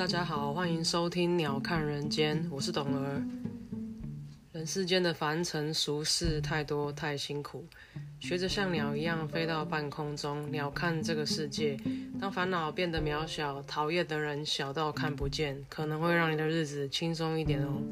大家好，欢迎收听《鸟看人间》，我是董儿。人世间的凡尘俗事太多太辛苦，学着像鸟一样飞到半空中，鸟看这个世界。当烦恼变得渺小，讨厌的人小到看不见，可能会让你的日子轻松一点哦。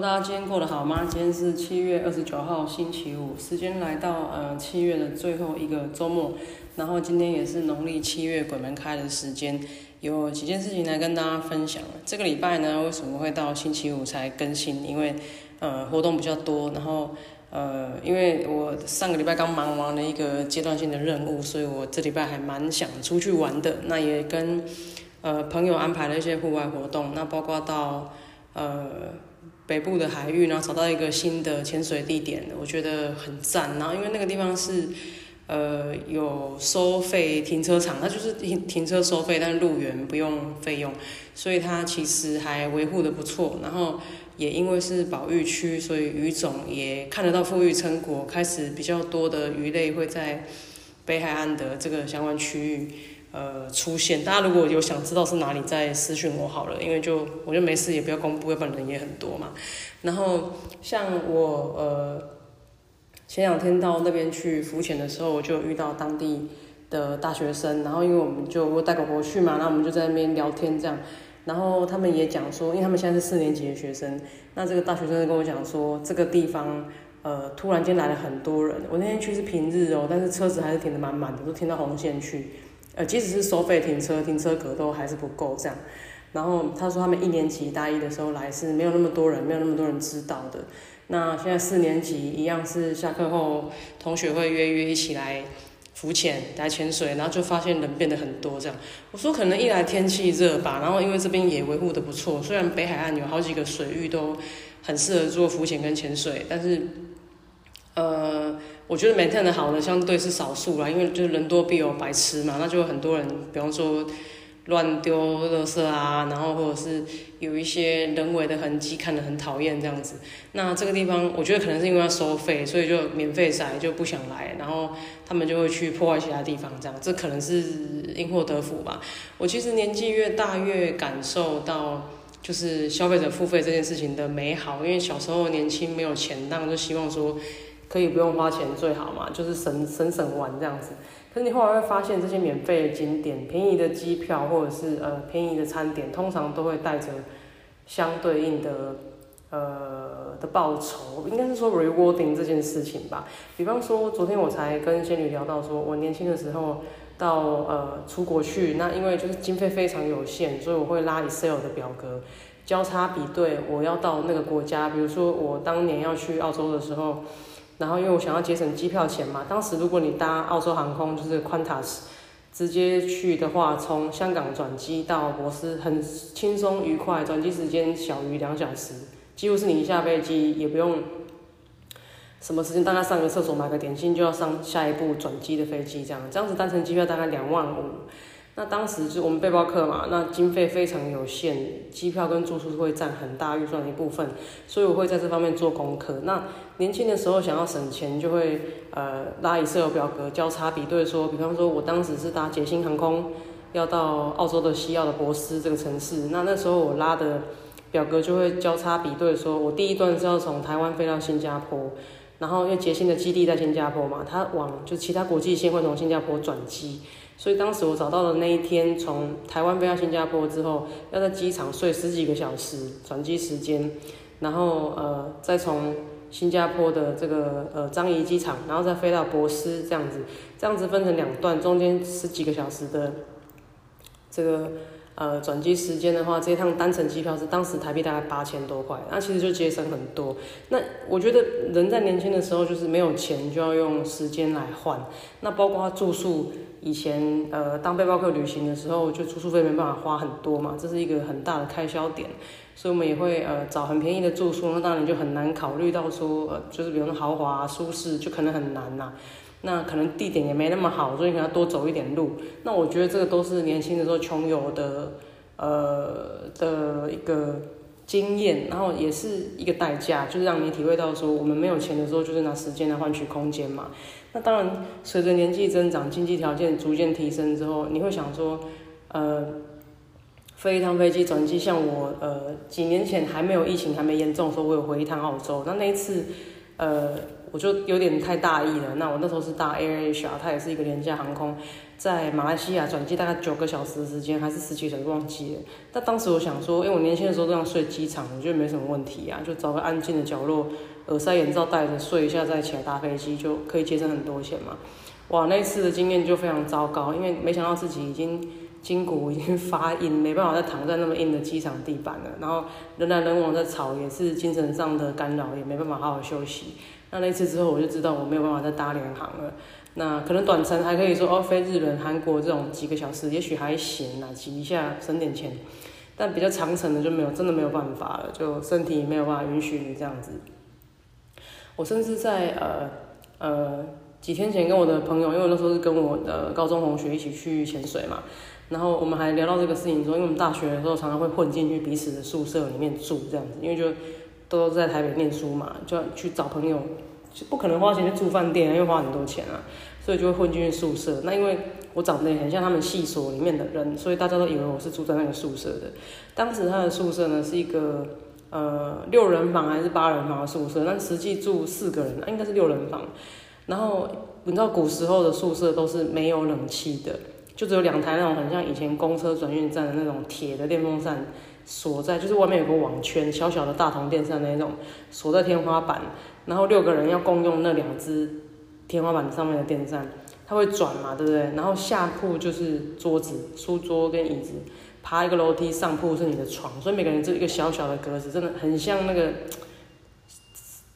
大家今天过得好吗？今天是七月二十九号，星期五，时间来到呃七月的最后一个周末，然后今天也是农历七月鬼门开的时间，有几件事情来跟大家分享。这个礼拜呢，为什么会到星期五才更新？因为呃活动比较多，然后呃因为我上个礼拜刚忙完了一个阶段性的任务，所以我这礼拜还蛮想出去玩的。那也跟呃朋友安排了一些户外活动，那包括到呃。北部的海域，然后找到一个新的潜水地点，我觉得很赞。然后因为那个地方是，呃，有收费停车场，它就是停停车收费，但入园不用费用，所以它其实还维护的不错。然后也因为是保育区，所以鱼种也看得到富裕成果，开始比较多的鱼类会在北海岸的这个相关区域。呃，出现，大家如果有想知道是哪里，再私讯我好了，因为就我就没事，也不要公布，要不然人也很多嘛。然后像我呃前两天到那边去浮潜的时候，我就遇到当地的大学生，然后因为我们就我带狗狗去嘛，那我们就在那边聊天这样，然后他们也讲说，因为他们现在是四年级的学生，那这个大学生跟我讲说，这个地方呃突然间来了很多人，我那天去是平日哦，但是车子还是停的满满的，都停到红线去。呃，即使是收费停车，停车格都还是不够这样。然后他说他们一年级大一的时候来是没有那么多人，没有那么多人知道的。那现在四年级一样是下课后同学会约约一起来浮潜、来潜水，然后就发现人变得很多这样。我说可能一来天气热吧，然后因为这边也维护的不错，虽然北海岸有好几个水域都很适合做浮潜跟潜水，但是呃。我觉得 maintain 的好的相对是少数啦，因为就是人多必有白痴嘛，那就很多人，比方说乱丢垃圾啊，然后或者是有一些人为的痕迹，看得很讨厌这样子。那这个地方，我觉得可能是因为要收费，所以就免费塞就不想来，然后他们就会去破坏其他地方这样，这可能是因祸得福吧。我其实年纪越大，越感受到就是消费者付费这件事情的美好，因为小时候年轻没有钱，当然就希望说。可以不用花钱最好嘛，就是省省省玩这样子。可是你后来会发现，这些免费的景点、便宜的机票或者是呃便宜的餐点，通常都会带着相对应的呃的报酬，应该是说 rewarding 这件事情吧。比方说，昨天我才跟仙女聊到，说我年轻的时候到呃出国去，那因为就是经费非常有限，所以我会拉 Excel 的表格交叉比对我要到那个国家。比如说我当年要去澳洲的时候。然后，因为我想要节省机票钱嘛，当时如果你搭澳洲航空，就是 Qantas，直接去的话，从香港转机到博斯很轻松愉快，转机时间小于两小时，几乎是你一下飞机也不用什么时间，大概上个厕所买个点心就要上下一步转机的飞机，这样，这样子单程机票大概两万五。那当时就我们背包客嘛，那经费非常有限，机票跟住宿会占很大预算的一部分，所以我会在这方面做功课。那年轻的时候想要省钱，就会呃拉 Excel 表格交叉比对，说，比方说我当时是搭捷星航空，要到澳洲的西澳的博斯这个城市，那那时候我拉的表格就会交叉比对，说我第一段是要从台湾飞到新加坡，然后因为捷星的基地在新加坡嘛，它往就其他国际线会从新加坡转机。所以当时我找到的那一天，从台湾飞到新加坡之后，要在机场睡十几个小时转机时间，然后呃再从新加坡的这个呃樟宜机场，然后再飞到博斯这样子，这样子分成两段，中间十几个小时的这个。呃，转机时间的话，这一趟单程机票是当时台币大概八千多块，那其实就节省很多。那我觉得人在年轻的时候就是没有钱，就要用时间来换。那包括住宿，以前呃当背包客旅行的时候，就住宿费没办法花很多嘛，这是一个很大的开销点，所以我们也会呃找很便宜的住宿，那当然就很难考虑到说呃就是比如说豪华舒适，就可能很难呐。那可能地点也没那么好，所以可能要多走一点路。那我觉得这个都是年轻的时候穷游的，呃的一个。经验，然后也是一个代价，就是让你体会到说，我们没有钱的时候，就是拿时间来换取空间嘛。那当然，随着年纪增长，经济条件逐渐提升之后，你会想说，呃，飞一趟飞机转机，像我呃几年前还没有疫情还没严重的时候，我有回一趟澳洲，那那一次，呃。我就有点太大意了。那我那时候是搭 AirAsia，它也是一个廉价航空，在马来西亚转机大概九个小时的时间，还是十几小时忘记了。但当时我想说，因为我年轻的时候这样睡机场，我觉得没什么问题啊，就找个安静的角落，耳塞、眼罩戴着睡一下，再起来搭飞机就可以节省很多钱嘛。哇，那次的经验就非常糟糕，因为没想到自己已经筋骨已经发硬，没办法再躺在那么硬的机场地板了。然后人来人往在吵，也是精神上的干扰，也没办法好好休息。那那次之后，我就知道我没有办法再搭联航了。那可能短程还可以说哦，飞日本、韩国这种几个小时，也许还行啦，挤一下省点钱。但比较长程的就没有，真的没有办法了，就身体没有办法允许你这样子。我甚至在呃呃几天前跟我的朋友，因为那时候是跟我的高中同学一起去潜水嘛，然后我们还聊到这个事情，说因为我们大学的时候常常会混进去彼此的宿舍里面住这样子，因为就。都在台北念书嘛，就去找朋友，不可能花钱去住饭店，因为花很多钱啊，所以就会混进去宿舍。那因为我长得很像他们系所里面的人，所以大家都以为我是住在那个宿舍的。当时他的宿舍呢是一个呃六人房还是八人房的宿舍，但实际住四个人，应该是六人房。然后你知道古时候的宿舍都是没有冷气的，就只有两台那种很像以前公车转运站的那种铁的电风扇。锁在就是外面有个网圈，小小的大铜电扇那种，锁在天花板，然后六个人要共用那两只天花板上面的电扇，它会转嘛，对不对？然后下铺就是桌子、书桌跟椅子，爬一个楼梯上铺是你的床，所以每个人就一个小小的格子，真的很像那个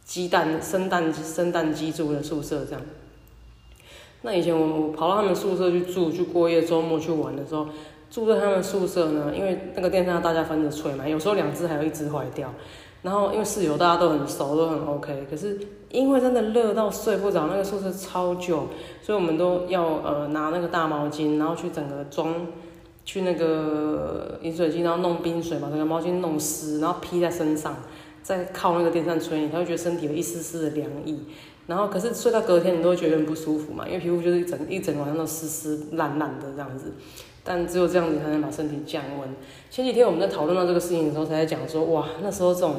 鸡蛋生蛋生蛋鸡住的宿舍这样。那以前我我跑到他们宿舍去住，去过夜，周末去玩的时候。住在他们宿舍呢，因为那个电扇大家分着吹嘛，有时候两只还有一只坏掉，然后因为室友大家都很熟，都很 OK，可是因为真的热到睡不着，那个宿舍超久，所以我们都要呃拿那个大毛巾，然后去整个装去那个饮水机，然后弄冰水，把整个毛巾弄湿，然后披在身上，再靠那个电扇吹，你才会觉得身体有一丝丝的凉意。然后可是睡到隔天，你都会觉得很不舒服嘛，因为皮肤就是一整一整晚上都湿湿烂烂的这样子。但只有这样子才能把身体降温。前几天我们在讨论到这个事情的时候，才在讲说，哇，那时候这种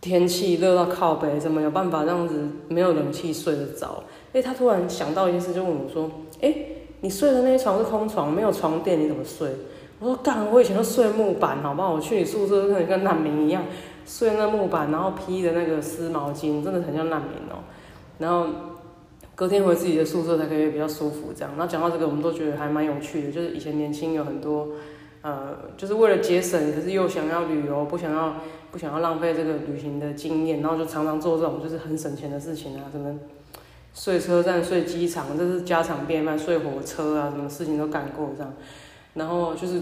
天气热到靠北，怎么有办法这样子没有冷气睡得着？哎，他突然想到一件事，就问我说，哎，你睡的那些床是空床，没有床垫，你怎么睡？我说，干，我以前都睡木板，好不好？我去你宿舍，跟跟难民一样，睡那木板，然后披的那个湿毛巾，真的很像难民哦。然后。隔天回自己的宿舍才可以比较舒服，这样。那讲到这个，我们都觉得还蛮有趣的。就是以前年轻有很多，呃，就是为了节省，可是又想要旅游，不想要不想要浪费这个旅行的经验，然后就常常做这种就是很省钱的事情啊，什么睡车站、睡机场，这是家常便饭；睡火车啊，什么事情都干过这样。然后就是，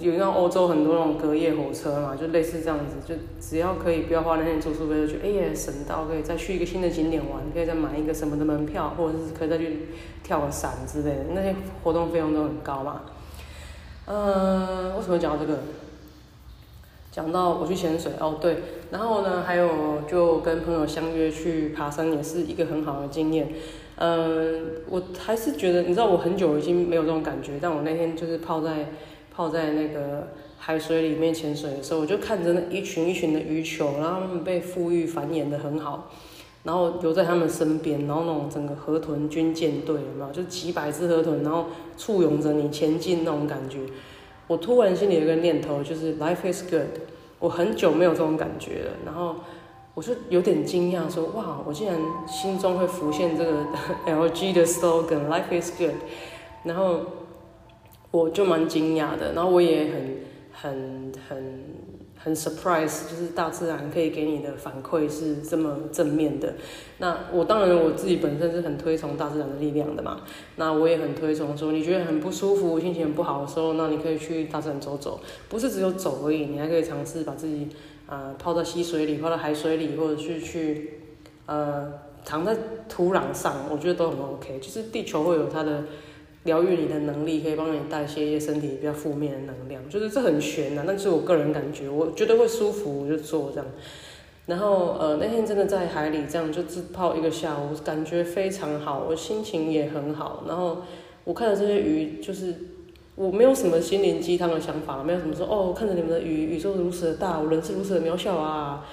有像欧洲很多那种隔夜火车嘛，就类似这样子，就只要可以不要花那些住宿费，就觉得哎呀省到可以再去一个新的景点玩，可以再买一个什么的门票，或者是可以再去跳个伞之类的，那些活动费用都很高嘛。嗯，为什么讲到这个？讲到我去潜水哦，对，然后呢，还有就跟朋友相约去爬山，也是一个很好的经验。嗯，我还是觉得，你知道，我很久已经没有这种感觉。但我那天就是泡在泡在那个海水里面潜水的时候，我就看着那一群一群的鱼球，然后它们被富裕繁衍的很好，然后留在他们身边，然后那种整个河豚军舰队有没有？就几百只河豚，然后簇拥着你前进那种感觉。我突然心里有一个念头，就是 life is good。我很久没有这种感觉了，然后。我就有点惊讶，说哇，我竟然心中会浮现这个 LG 的 slogan “Life is good”，然后我就蛮惊讶的，然后我也很很很很 surprise，就是大自然可以给你的反馈是这么正面的。那我当然我自己本身是很推崇大自然的力量的嘛，那我也很推崇说，你觉得很不舒服、心情很不好的时候，那你可以去大自然走走，不是只有走而已，你还可以尝试把自己。呃，泡在溪水里，泡在海水里，或者是去，呃，躺在土壤上，我觉得都很 OK。就是地球会有它的疗愈你的能力，可以帮你代谢一些身体比较负面的能量，就是这很玄呐，但是我个人感觉，我觉得会舒服，我就做这样。然后呃那天真的在海里这样就自泡一个下午，感觉非常好，我心情也很好。然后我看到这些鱼，就是我没有什么心灵鸡汤的想法，没有什么说哦，看着你们的宇，宇宙如此的大，我人是如此的渺小啊。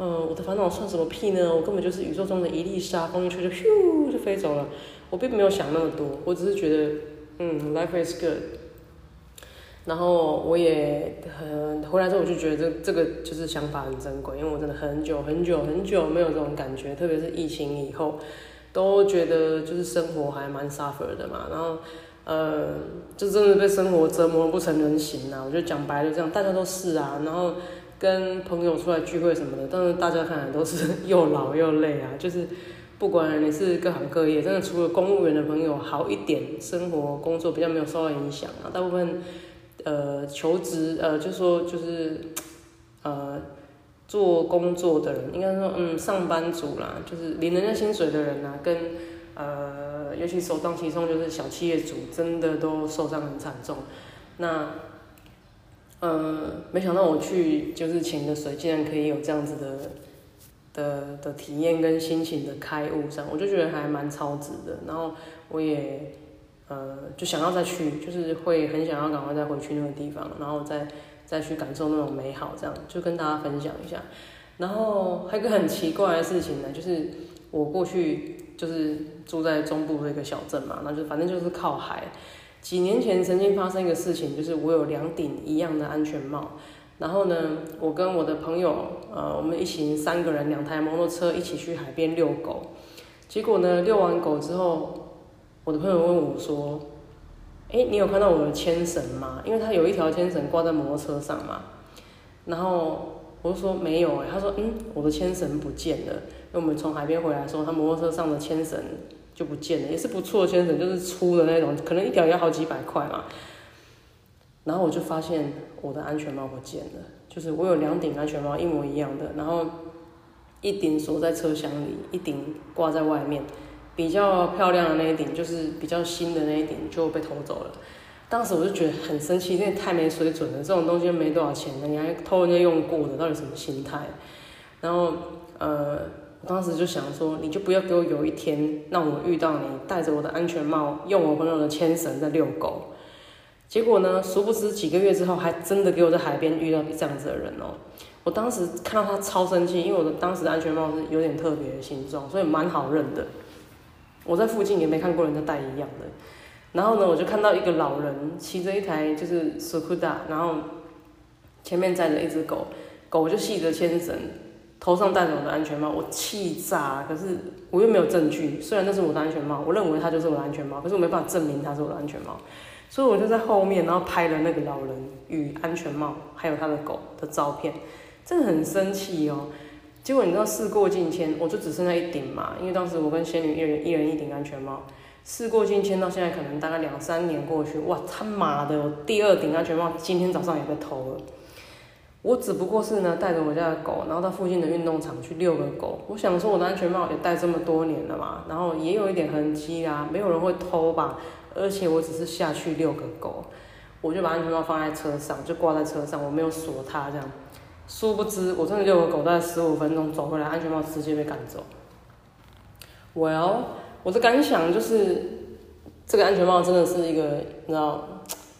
嗯，我的烦恼算什么屁呢？我根本就是宇宙中的一粒沙，风一吹就咻就飞走了。我并没有想那么多，我只是觉得，嗯，life is good。然后我也很回来之后，我就觉得这这个就是想法很珍贵，因为我真的很久很久很久没有这种感觉，特别是疫情以后，都觉得就是生活还蛮 suffer 的嘛。然后，呃，就真的被生活折磨不成人形啊！我就讲白了这样，大家都是啊。然后跟朋友出来聚会什么的，但是大家看来都是又老又累啊，就是。不管你是各行各业，真的除了公务员的朋友好一点，生活工作比较没有受到影响啊。大部分，呃，求职呃，就说就是，呃，做工作的人，应该说嗯，上班族啦，就是领人家薪水的人呐，跟呃，尤其首当其冲就是小企业主，真的都受伤很惨重。那，嗯，没想到我去就是潜的水，竟然可以有这样子的。的的体验跟心情的开悟上，我就觉得还蛮超值的。然后我也呃就想要再去，就是会很想要赶快再回去那个地方，然后再再去感受那种美好，这样就跟大家分享一下。然后还有个很奇怪的事情呢，就是我过去就是住在中部的一个小镇嘛，那就反正就是靠海。几年前曾经发生一个事情，就是我有两顶一样的安全帽。然后呢，我跟我的朋友，呃，我们一行三个人，两台摩托车一起去海边遛狗。结果呢，遛完狗之后，我的朋友问我说：“哎，你有看到我的牵绳吗？因为他有一条牵绳挂在摩托车上嘛。”然后我就说：“没有。”哎，他说：“嗯，我的牵绳不见了。因为我们从海边回来的时候，他摩托车上的牵绳就不见了，也是不错的牵绳，就是粗的那种，可能一条要好几百块嘛。”然后我就发现我的安全帽不见了，就是我有两顶安全帽一模一样的，然后一顶锁在车厢里，一顶挂在外面，比较漂亮的那一顶，就是比较新的那一顶就被偷走了。当时我就觉得很生气，因为太没水准了，这种东西没多少钱的，你还偷人家用过的，到底什么心态？然后呃，我当时就想说，你就不要给我有一天让我遇到你戴着我的安全帽，用我朋友的牵绳在遛狗。结果呢？殊不知几个月之后，还真的给我在海边遇到这样子的人哦。我当时看到他超生气，因为我的当时的安全帽是有点特别的形状，所以蛮好认的。我在附近也没看过人家戴一样的。然后呢，我就看到一个老人骑着一台就是 s c o o t e r 然后前面载着一只狗，狗就系着牵绳，头上戴着我的安全帽，我气炸。可是我又没有证据，虽然那是我的安全帽，我认为它就是我的安全帽，可是我没办法证明它是我的安全帽。所以我就在后面，然后拍了那个老人与安全帽，还有他的狗的照片，真的很生气哦。结果你知道事过境迁，我就只剩下一顶嘛，因为当时我跟仙女一人一人一顶安全帽。事过境迁到现在可能大概两三年过去，哇他妈的，第二顶安全帽今天早上也被偷了。我只不过是呢带着我家的狗，然后到附近的运动场去遛个狗。我想说我的安全帽也戴这么多年了嘛，然后也有一点痕迹啊，没有人会偷吧。而且我只是下去遛个狗，我就把安全帽放在车上，就挂在车上，我没有锁它这样。殊不知，我真的遛个狗，大概十五分钟走回来，安全帽直接被赶走。Well，我的感想就是，这个安全帽真的是一个，你知道，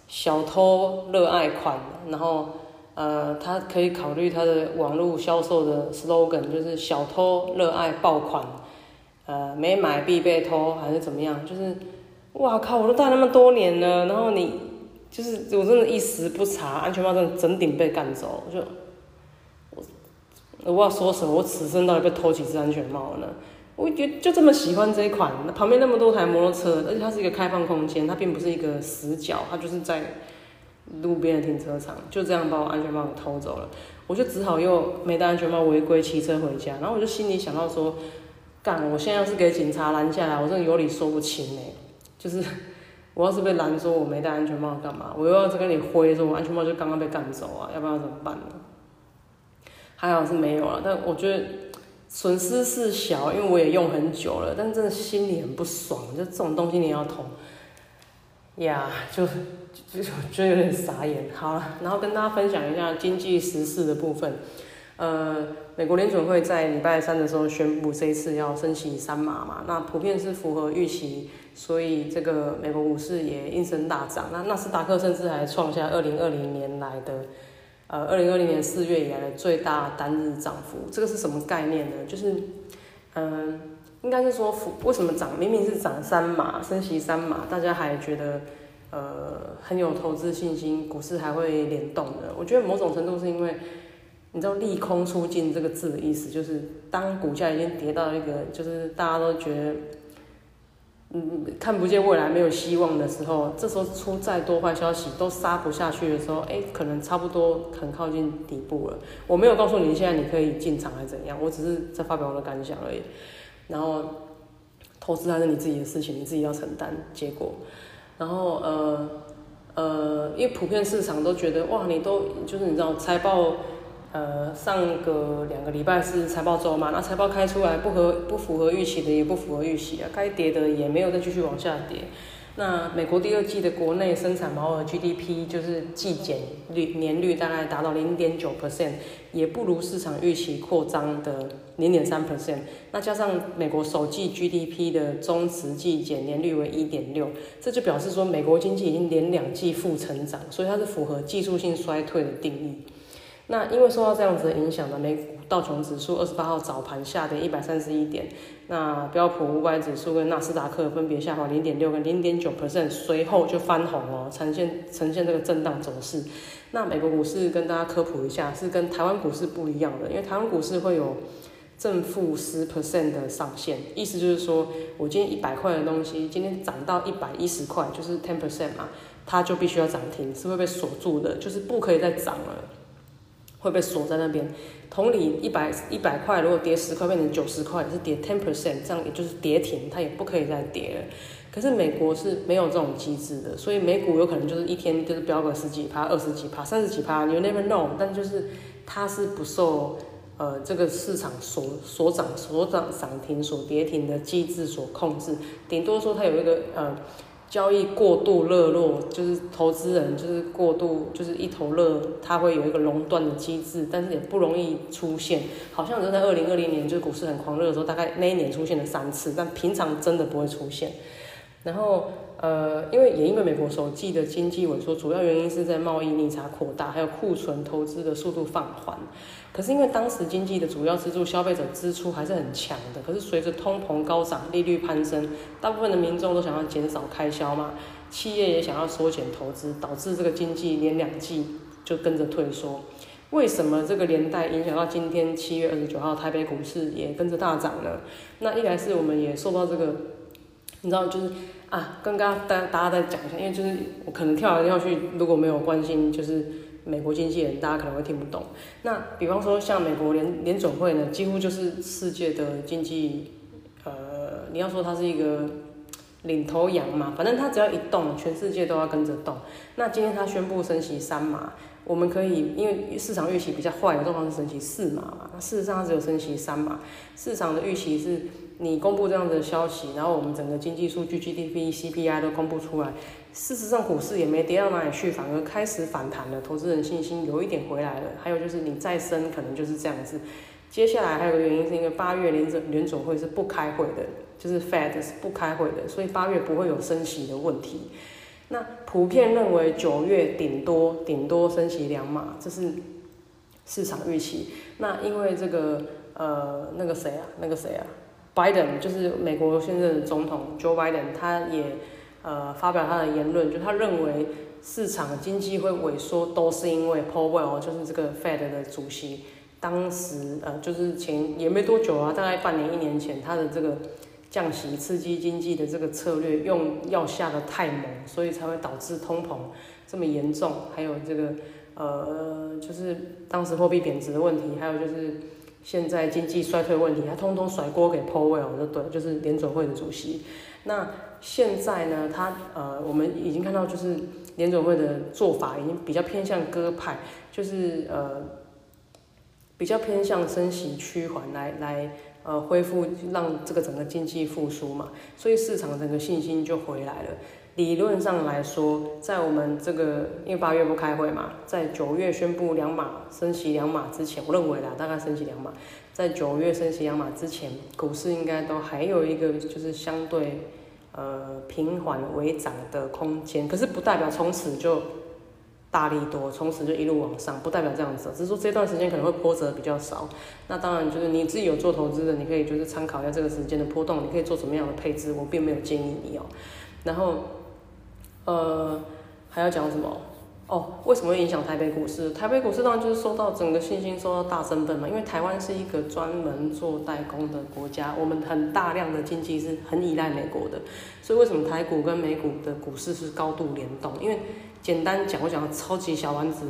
小偷热爱款。然后，呃，他可以考虑他的网络销售的 slogan，就是小偷热爱爆款，呃，没买必被偷，还是怎么样，就是。哇靠！我都戴那么多年了，然后你就是我真的一时不察，安全帽真的整顶被干走，就我我要说什么？我此生到底被偷几只安全帽呢？我就就这么喜欢这一款，旁边那么多台摩托车，而且它是一个开放空间，它并不是一个死角，它就是在路边的停车场，就这样把我安全帽给偷走了，我就只好又没戴安全帽违规骑车回家，然后我就心里想到说，干！我现在要是给警察拦下来，我真的有理说不清哎。就是我要是被拦说我没戴安全帽干嘛？我又要再跟你挥说我安全帽就刚刚被干走啊，要不然怎么办呢？还好是没有了，但我觉得损失是小，因为我也用很久了，但真的心里很不爽，就这种东西你要投。呀，就就就有点傻眼。好了，然后跟大家分享一下经济时事的部分。呃，美国联准会在礼拜三的时候宣布，这一次要升息三码嘛，那普遍是符合预期，所以这个美国股市也应声大涨。那纳斯达克甚至还创下二零二零年来的，呃，二零二零年四月以来的最大单日涨幅。这个是什么概念呢？就是，嗯，应该是说，为什么涨？明明是涨三码，升息三码，大家还觉得，呃，很有投资信心，股市还会联动的。我觉得某种程度是因为。你知道“利空出尽”这个字的意思，就是当股价已经跌到一个，就是大家都觉得，嗯，看不见未来、没有希望的时候，这时候出再多坏消息都杀不下去的时候，哎，可能差不多很靠近底部了。我没有告诉你现在你可以进场还是怎样，我只是在发表我的感想而已。然后，投资还是你自己的事情，你自己要承担结果。然后，呃，呃，因为普遍市场都觉得，哇，你都就是你知道财报。呃，上个两个礼拜是财报周嘛，那财报开出来不合不符合预期的也不符合预期啊，该跌的也没有再继续往下跌。那美国第二季的国内生产毛额 GDP 就是季减率年率大概达到零点九 percent，也不如市场预期扩张的零点三 percent。那加上美国首季 GDP 的中值季减年率为一点六，这就表示说美国经济已经连两季负成长，所以它是符合技术性衰退的定义。那因为受到这样子的影响呢，美股道琼指数二十八号早盘下跌一百三十一点，那标普五百指数跟纳斯达克分别下滑零点六跟零点九 percent，随后就翻红了，呈现呈现这个震荡走势。那美国股市跟大家科普一下，是跟台湾股市不一样的，因为台湾股市会有正负十 percent 的上限，意思就是说我今天一百块的东西，今天涨到一百一十块，就是 ten percent 嘛，它就必须要涨停，是会被锁住的，就是不可以再涨了。会被锁在那边。同理，一百一百块如果跌十块变成九十块，是跌 ten percent，这样也就是跌停，它也不可以再跌了。可是美国是没有这种机制的，所以美股有可能就是一天就是飙个十几趴、二十几趴、三十几趴，you never know。但就是它是不受呃这个市场所所涨所涨涨停所跌停的机制所控制，顶多说它有一个呃。交易过度热络，就是投资人就是过度就是一头热，它会有一个熔断的机制，但是也不容易出现。好像就在二零二零年，就是股市很狂热的时候，大概那一年出现了三次，但平常真的不会出现。然后，呃，因为也因为美国首季的经济萎缩，主要原因是在贸易逆差扩大，还有库存投资的速度放缓。可是因为当时经济的主要支柱消费者支出还是很强的，可是随着通膨高涨、利率攀升，大部分的民众都想要减少开销嘛，企业也想要缩减投资，导致这个经济连两季就跟着退缩。为什么这个连带影响到今天七月二十九号台北股市也跟着大涨呢？那一来是我们也受到这个。你知道，就是啊，跟刚刚大大家再讲一下，因为就是我可能跳来跳去，如果没有关心就是美国经纪人，大家可能会听不懂。那比方说像美国联联总会呢，几乎就是世界的经济，呃，你要说它是一个领头羊嘛，反正它只要一动，全世界都要跟着动。那今天它宣布升息三码，我们可以因为市场预期比较坏的状况是升息四码嘛，那事实上它只有升息三码，市场的预期是。你公布这样的消息，然后我们整个经济数据 GDP、CPI 都公布出来，事实上股市也没跌到哪里去，反而开始反弹了，投资人信心有一点回来了。还有就是你再升可能就是这样子。接下来还有个原因是因为八月联准联总会是不开会的，就是 Fed 是不开会的，所以八月不会有升息的问题。那普遍认为九月顶多顶多升息两码，这是市场预期。那因为这个呃那个谁啊，那个谁啊拜登就是美国现任的总统 Joe Biden，他也呃发表他的言论，就他认为市场经济会萎缩都是因为 Powell，就是这个 Fed 的主席，当时呃就是前也没多久啊，大概半年一年前，他的这个降息刺激经济的这个策略用药下的太猛，所以才会导致通膨这么严重，还有这个呃就是当时货币贬值的问题，还有就是。现在经济衰退问题，他通通甩锅给 Powell 就对，就是联准会的主席。那现在呢，他呃，我们已经看到，就是联准会的做法已经比较偏向鸽派，就是呃，比较偏向升息趋缓来来呃恢复，让这个整个经济复苏嘛，所以市场整个信心就回来了。理论上来说，在我们这个因为八月不开会嘛，在九月宣布两码升息两码之前，我认为啦，大概升息两码，在九月升息两码之前，股市应该都还有一个就是相对呃平缓微涨的空间，可是不代表从此就大力多，从此就一路往上，不代表这样子，只是说这段时间可能会波折比较少。那当然就是你自己有做投资的，你可以就是参考一下这个时间的波动，你可以做什么样的配置，我并没有建议你哦。然后。呃，还要讲什么？哦，为什么会影响台北股市？台北股市当然就是受到整个信心受到大振奋嘛。因为台湾是一个专门做代工的国家，我们很大量的经济是很依赖美国的，所以为什么台股跟美股的股市是高度联动？因为简单讲，我讲超级小丸子，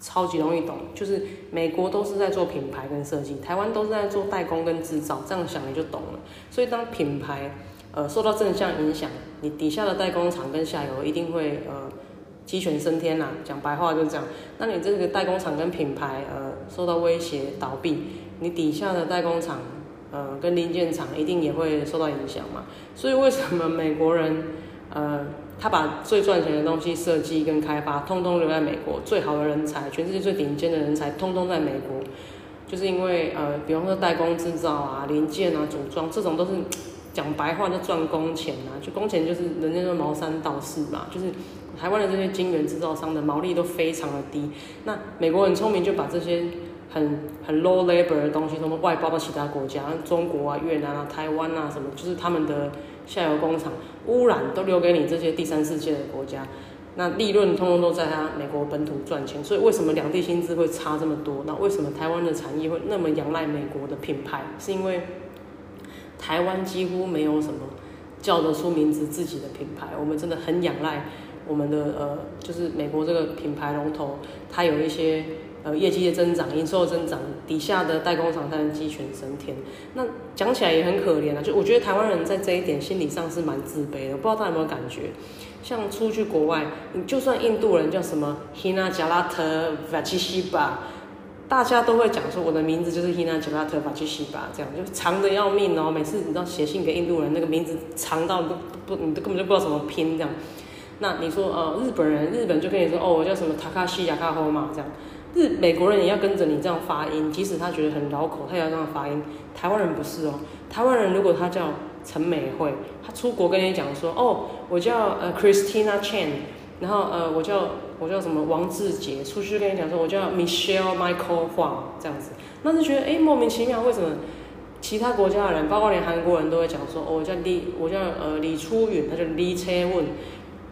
超级容易懂，就是美国都是在做品牌跟设计，台湾都是在做代工跟制造，这样想你就懂了。所以当品牌呃，受到正向影响，你底下的代工厂跟下游一定会呃鸡犬升天啦。讲白话就是这样。那你这个代工厂跟品牌呃受到威胁倒闭，你底下的代工厂呃跟零件厂一定也会受到影响嘛。所以为什么美国人呃他把最赚钱的东西设计跟开发通通留在美国，最好的人才，全世界最顶尖的人才通通在美国，就是因为呃比方说代工制造啊、零件啊、组装这种都是。讲白话就赚工钱呐，就工钱就是人家说毛三到四嘛，就是台湾的这些晶圆制造商的毛利都非常的低。那美国很聪明，就把这些很很 low labor 的东西，什么外包到其他国家，中国啊、越南啊、台湾啊什么，就是他们的下游工厂，污染都留给你这些第三世界的国家，那利润通通都在他美国本土赚钱。所以为什么两地薪资会差这么多？那为什么台湾的产业会那么仰赖美国的品牌？是因为台湾几乎没有什么叫得出名字自己的品牌，我们真的很仰赖我们的呃，就是美国这个品牌龙头，它有一些呃业绩的增长、营收的增长，底下的代工厂才能鸡犬升天。那讲起来也很可怜啊，就我觉得台湾人在这一点心理上是蛮自卑的，我不知道大家有没有感觉？像出去国外，你就算印度人叫什么 Hina Jalata Vachishiba。大家都会讲说我的名字就是 Hina j a l a t a v a c h i b a 这样就长的要命哦。每次你知道写信给印度人，那个名字长到都不，你都根本就不知道怎么拼这样。那你说呃日本人，日本就跟你说哦我叫什么 Takashi Yakahoma 这样。日美国人也要跟着你这样发音，即使他觉得很绕口，他也要这样发音。台湾人不是哦，台湾人如果他叫陈美惠，他出国跟你讲说哦我叫呃 Christina Chan，然后呃我叫。我叫什么王志杰，出去跟你讲说，我叫 Michelle Michael Huang 这样子，那就觉得哎莫名其妙，为什么其他国家的人，包括连韩国人都会讲说，哦我叫李，我叫呃李初允，他叫李车问，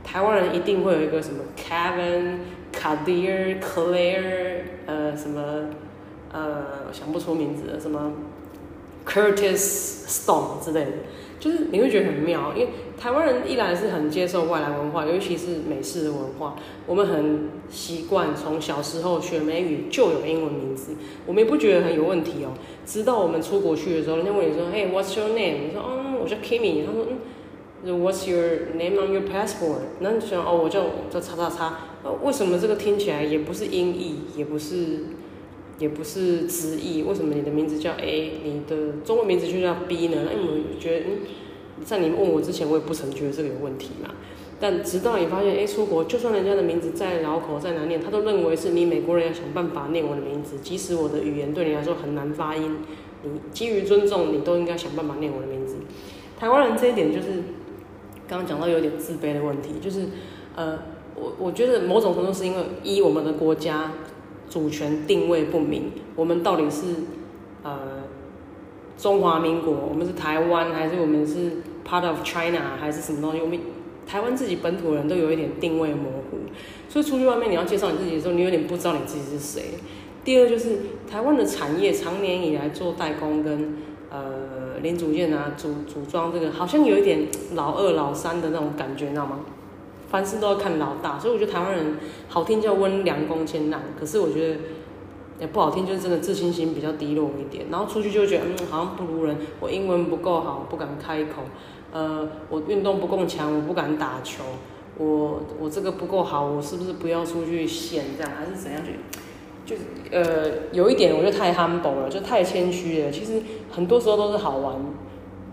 台湾人一定会有一个什么 Kevin、Kadir、Claire，呃什么呃想不出名字，什么 Curtis Stone 之类的。就是你会觉得很妙，因为台湾人一来是很接受外来文化，尤其是美式的文化，我们很习惯从小时候学美语就有英文名字，我们也不觉得很有问题哦。直到我们出国去的时候，人家问你说：“嘿，What's your name？” 你说：“哦，我叫 Kimmy。”他说：“嗯，What's your name on your passport？” 那你就想：“哦，我叫叫叉叉叉。”为什么这个听起来也不是音译，也不是也不是直译？为什么你的名字叫 A，你的中文名字就叫 B 呢？那你们觉得？在你问我之前，我也不曾觉得这个有问题嘛。但直到你发现，哎，出国就算人家的名字再绕口、再难念，他都认为是你美国人要想办法念我的名字，即使我的语言对你来说很难发音，你基于尊重，你都应该想办法念我的名字。台湾人这一点就是刚刚讲到有点自卑的问题，就是呃，我我觉得某种程度是因为一我们的国家主权定位不明，我们到底是呃。中华民国，我们是台湾还是我们是 part of China 还是什么东西？我们台湾自己本土人都有一点定位模糊，所以出去外面你要介绍你自己的时候，你有点不知道你自己是谁。第二就是台湾的产业长年以来做代工跟呃零组件啊组组装这个，好像有一点老二老三的那种感觉，你知道吗？凡事都要看老大，所以我觉得台湾人好听叫温良恭谦让，可是我觉得。也不好听，就是真的自信心比较低落一点，然后出去就觉得，嗯，好像不如人。我英文不够好，不敢开口。呃，我运动不够强，我不敢打球。我我这个不够好，我是不是不要出去显这样，还是怎样？就就呃，有一点我觉得太 humble 了，就太谦虚了。其实很多时候都是好玩。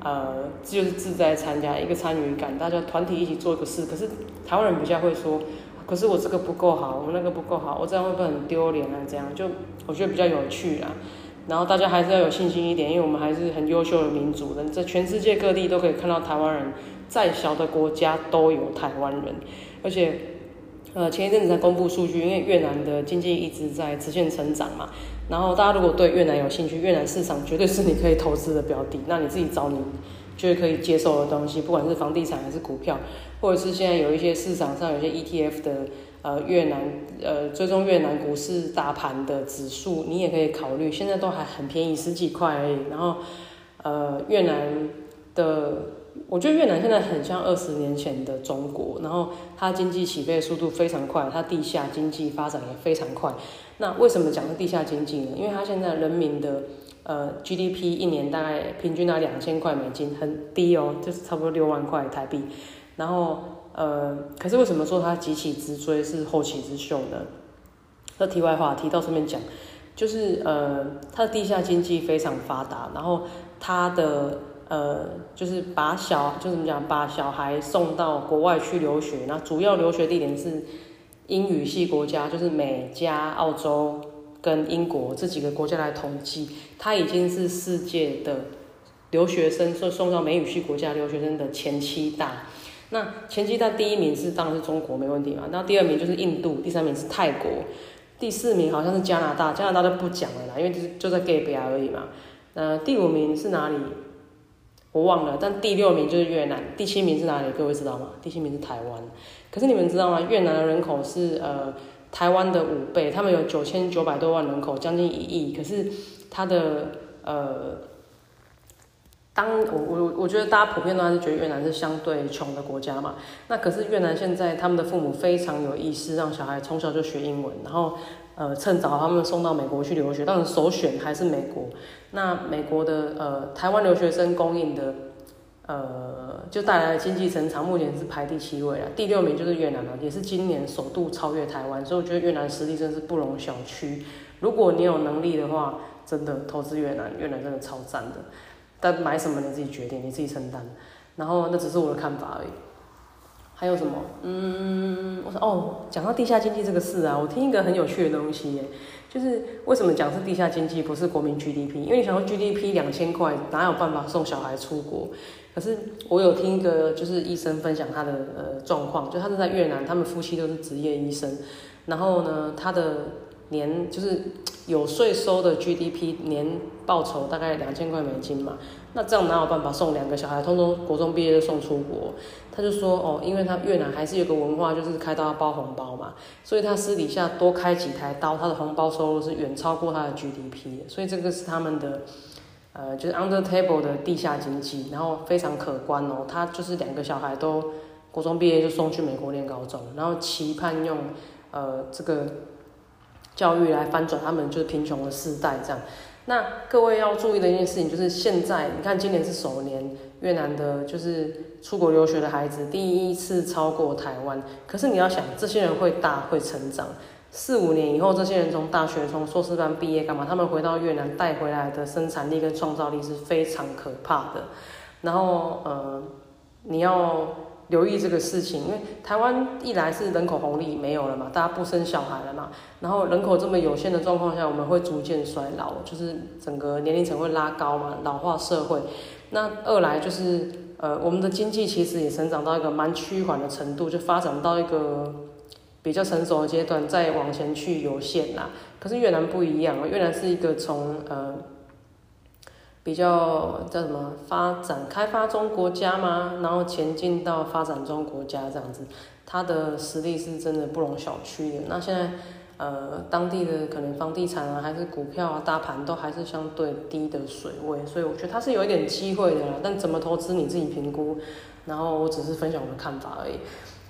呃，就是自在参加一个参与感，大家团体一起做一个事。可是台湾人比较会说，可是我这个不够好，我那个不够好，我这样会不会很丢脸啊？这样就我觉得比较有趣啦。然后大家还是要有信心一点，因为我们还是很优秀的民族的，在全世界各地都可以看到台湾人，再小的国家都有台湾人，而且，呃，前一阵子才公布数据，因为越南的经济一直在直线成长嘛，然后大家如果对越南有兴趣，越南市场绝对是你可以投资的标的，那你自己找你觉得可以接受的东西，不管是房地产还是股票，或者是现在有一些市场上有些 ETF 的。呃，越南呃，追踪越南股市大盘的指数，你也可以考虑。现在都还很便宜，十几块而已。然后，呃，越南的，我觉得越南现在很像二十年前的中国。然后，它经济起飞的速度非常快，它地下经济发展也非常快。那为什么讲是地下经济呢？因为它现在人民的呃 GDP 一年大概平均在两千块美金，很低哦，就是差不多六万块台币。然后。呃，可是为什么说它急起直追是后起之秀呢？那题外话提到上面讲，就是呃，它的地下经济非常发达，然后它的呃，就是把小就怎么讲，把小孩送到国外去留学，那主要留学地点是英语系国家，就是美加、澳洲跟英国这几个国家来统计，它已经是世界的留学生送送到美语系国家留学生的前七大。那前期在第一名是当然是中国没问题嘛，那第二名就是印度，第三名是泰国，第四名好像是加拿大，加拿大就不讲了啦，因为就是就在隔壁而已嘛。那，第五名是哪里？我忘了，但第六名就是越南，第七名是哪里？各位知道吗？第七名是台湾。可是你们知道吗？越南的人口是呃台湾的五倍，他们有九千九百多万人口，将近一亿，可是它的呃。当我我我觉得大家普遍都还是觉得越南是相对穷的国家嘛，那可是越南现在他们的父母非常有意识，让小孩从小就学英文，然后呃趁早他们送到美国去留学，当然首选还是美国。那美国的呃台湾留学生供应的呃就带来的经济成长，目前是排第七位了，第六名就是越南了，也是今年首度超越台湾，所以我觉得越南实力真是不容小觑。如果你有能力的话，真的投资越南，越南真的超赞的。但买什么你自己决定，你自己承担。然后那只是我的看法而已。还有什么？嗯，我说哦，讲到地下经济这个事啊，我听一个很有趣的东西耶，就是为什么讲是地下经济，不是国民 GDP？因为你想说 GDP 两千块，哪有办法送小孩出国？可是我有听一个就是医生分享他的呃状况，就他是在越南，他们夫妻都是职业医生，然后呢，他的。年就是有税收的 GDP 年报酬大概两千块美金嘛，那这样哪有办法送两个小孩，通通国中毕业就送出国？他就说哦，因为他越南还是有个文化，就是开刀要包红包嘛，所以他私底下多开几台刀，他的红包收入是远超过他的 GDP，所以这个是他们的呃就是 under table 的地下经济，然后非常可观哦。他就是两个小孩都国中毕业就送去美国念高中，然后期盼用呃这个。教育来翻转他们就是贫穷的世代这样。那各位要注意的一件事情就是，现在你看今年是首年，越南的就是出国留学的孩子第一次超过台湾。可是你要想，这些人会大会成长，四五年以后，这些人从大学从硕士班毕业干嘛？他们回到越南带回来的生产力跟创造力是非常可怕的。然后呃，你要。留意这个事情，因为台湾一来是人口红利没有了嘛，大家不生小孩了嘛，然后人口这么有限的状况下，我们会逐渐衰老，就是整个年龄层会拉高嘛，老化社会。那二来就是，呃，我们的经济其实也成长到一个蛮趋缓的程度，就发展到一个比较成熟的阶段，再往前去有限啦。可是越南不一样，越南是一个从呃。比较叫什么发展开发中国家吗？然后前进到发展中国家这样子，它的实力是真的不容小觑的。那现在呃当地的可能房地产啊，还是股票啊，大盘都还是相对低的水位，所以我觉得它是有一点机会的。但怎么投资你自己评估，然后我只是分享我的看法而已。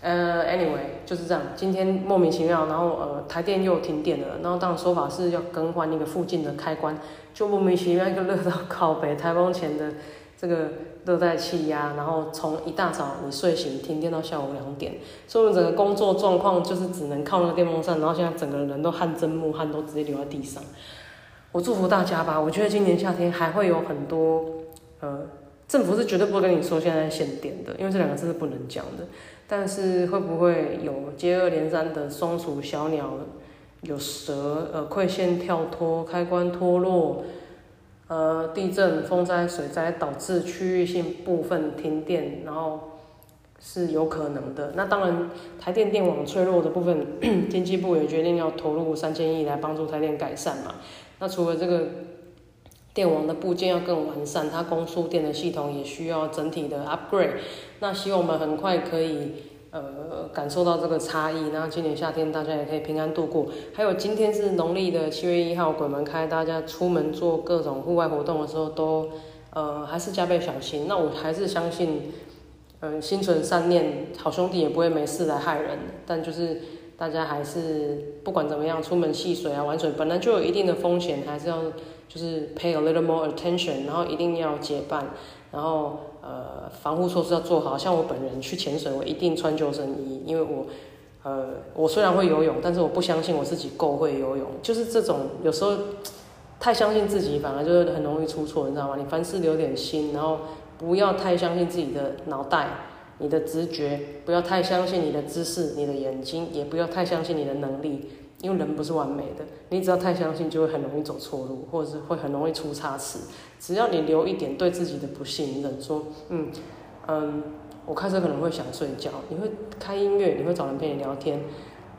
呃，anyway 就是这样。今天莫名其妙，然后呃台电又停电了，然后当然说法是要更换那个附近的开关，就莫名其妙一个热到靠北台风前的这个热带气压，然后从一大早你睡醒停电到下午两点，所以我整个工作状况就是只能靠那个电风扇，然后现在整个人都汗蒸木汗都直接流在地上。我祝福大家吧，我觉得今年夏天还会有很多呃。政府是绝对不会跟你说现在限电的，因为这两个字是不能讲的。但是会不会有接二连三的松鼠、小鸟、有蛇、呃馈线跳脱、开关脱落、呃地震、风灾、水灾导致区域性部分停电，然后是有可能的。那当然，台电电网脆弱的部分，经济部也决定要投入三千亿来帮助台电改善嘛。那除了这个电网的部件要更完善，它供输电的系统也需要整体的 upgrade。那希望我们很快可以呃感受到这个差异。那今年夏天大家也可以平安度过。还有今天是农历的七月一号，鬼门开，大家出门做各种户外活动的时候都呃还是加倍小心。那我还是相信，嗯，心存善念，好兄弟也不会没事来害人。但就是大家还是不管怎么样，出门戏水啊玩水，本来就有一定的风险，还是要就是 pay a little more attention，然后一定要结伴，然后呃防护措施要做好。像我本人去潜水，我一定穿救生衣，因为我呃我虽然会游泳，但是我不相信我自己够会游泳。就是这种有时候太相信自己，反而就是很容易出错，你知道吗？你凡事留点心，然后不要太相信自己的脑袋。你的直觉，不要太相信你的知识，你的眼睛也不要太相信你的能力，因为人不是完美的。你只要太相信，就会很容易走错路，或者是会很容易出差池。只要你留一点对自己的不信任，说，嗯嗯，我开车可能会想睡觉，你会开音乐，你会找人陪你聊天，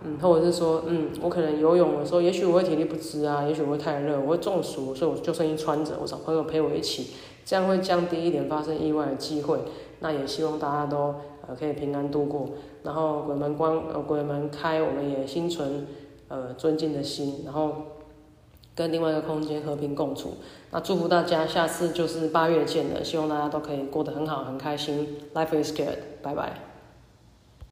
嗯，或者是说，嗯，我可能游泳的时候，也许我会体力不支啊，也许我会太热，我会中暑，所以我救生衣穿着，我找朋友陪我一起，这样会降低一点发生意外的机会。那也希望大家都呃可以平安度过，然后鬼门关呃鬼门开，我们也心存呃尊敬的心，然后跟另外一个空间和平共处。那祝福大家，下次就是八月见了，希望大家都可以过得很好，很开心。Life is good，拜拜。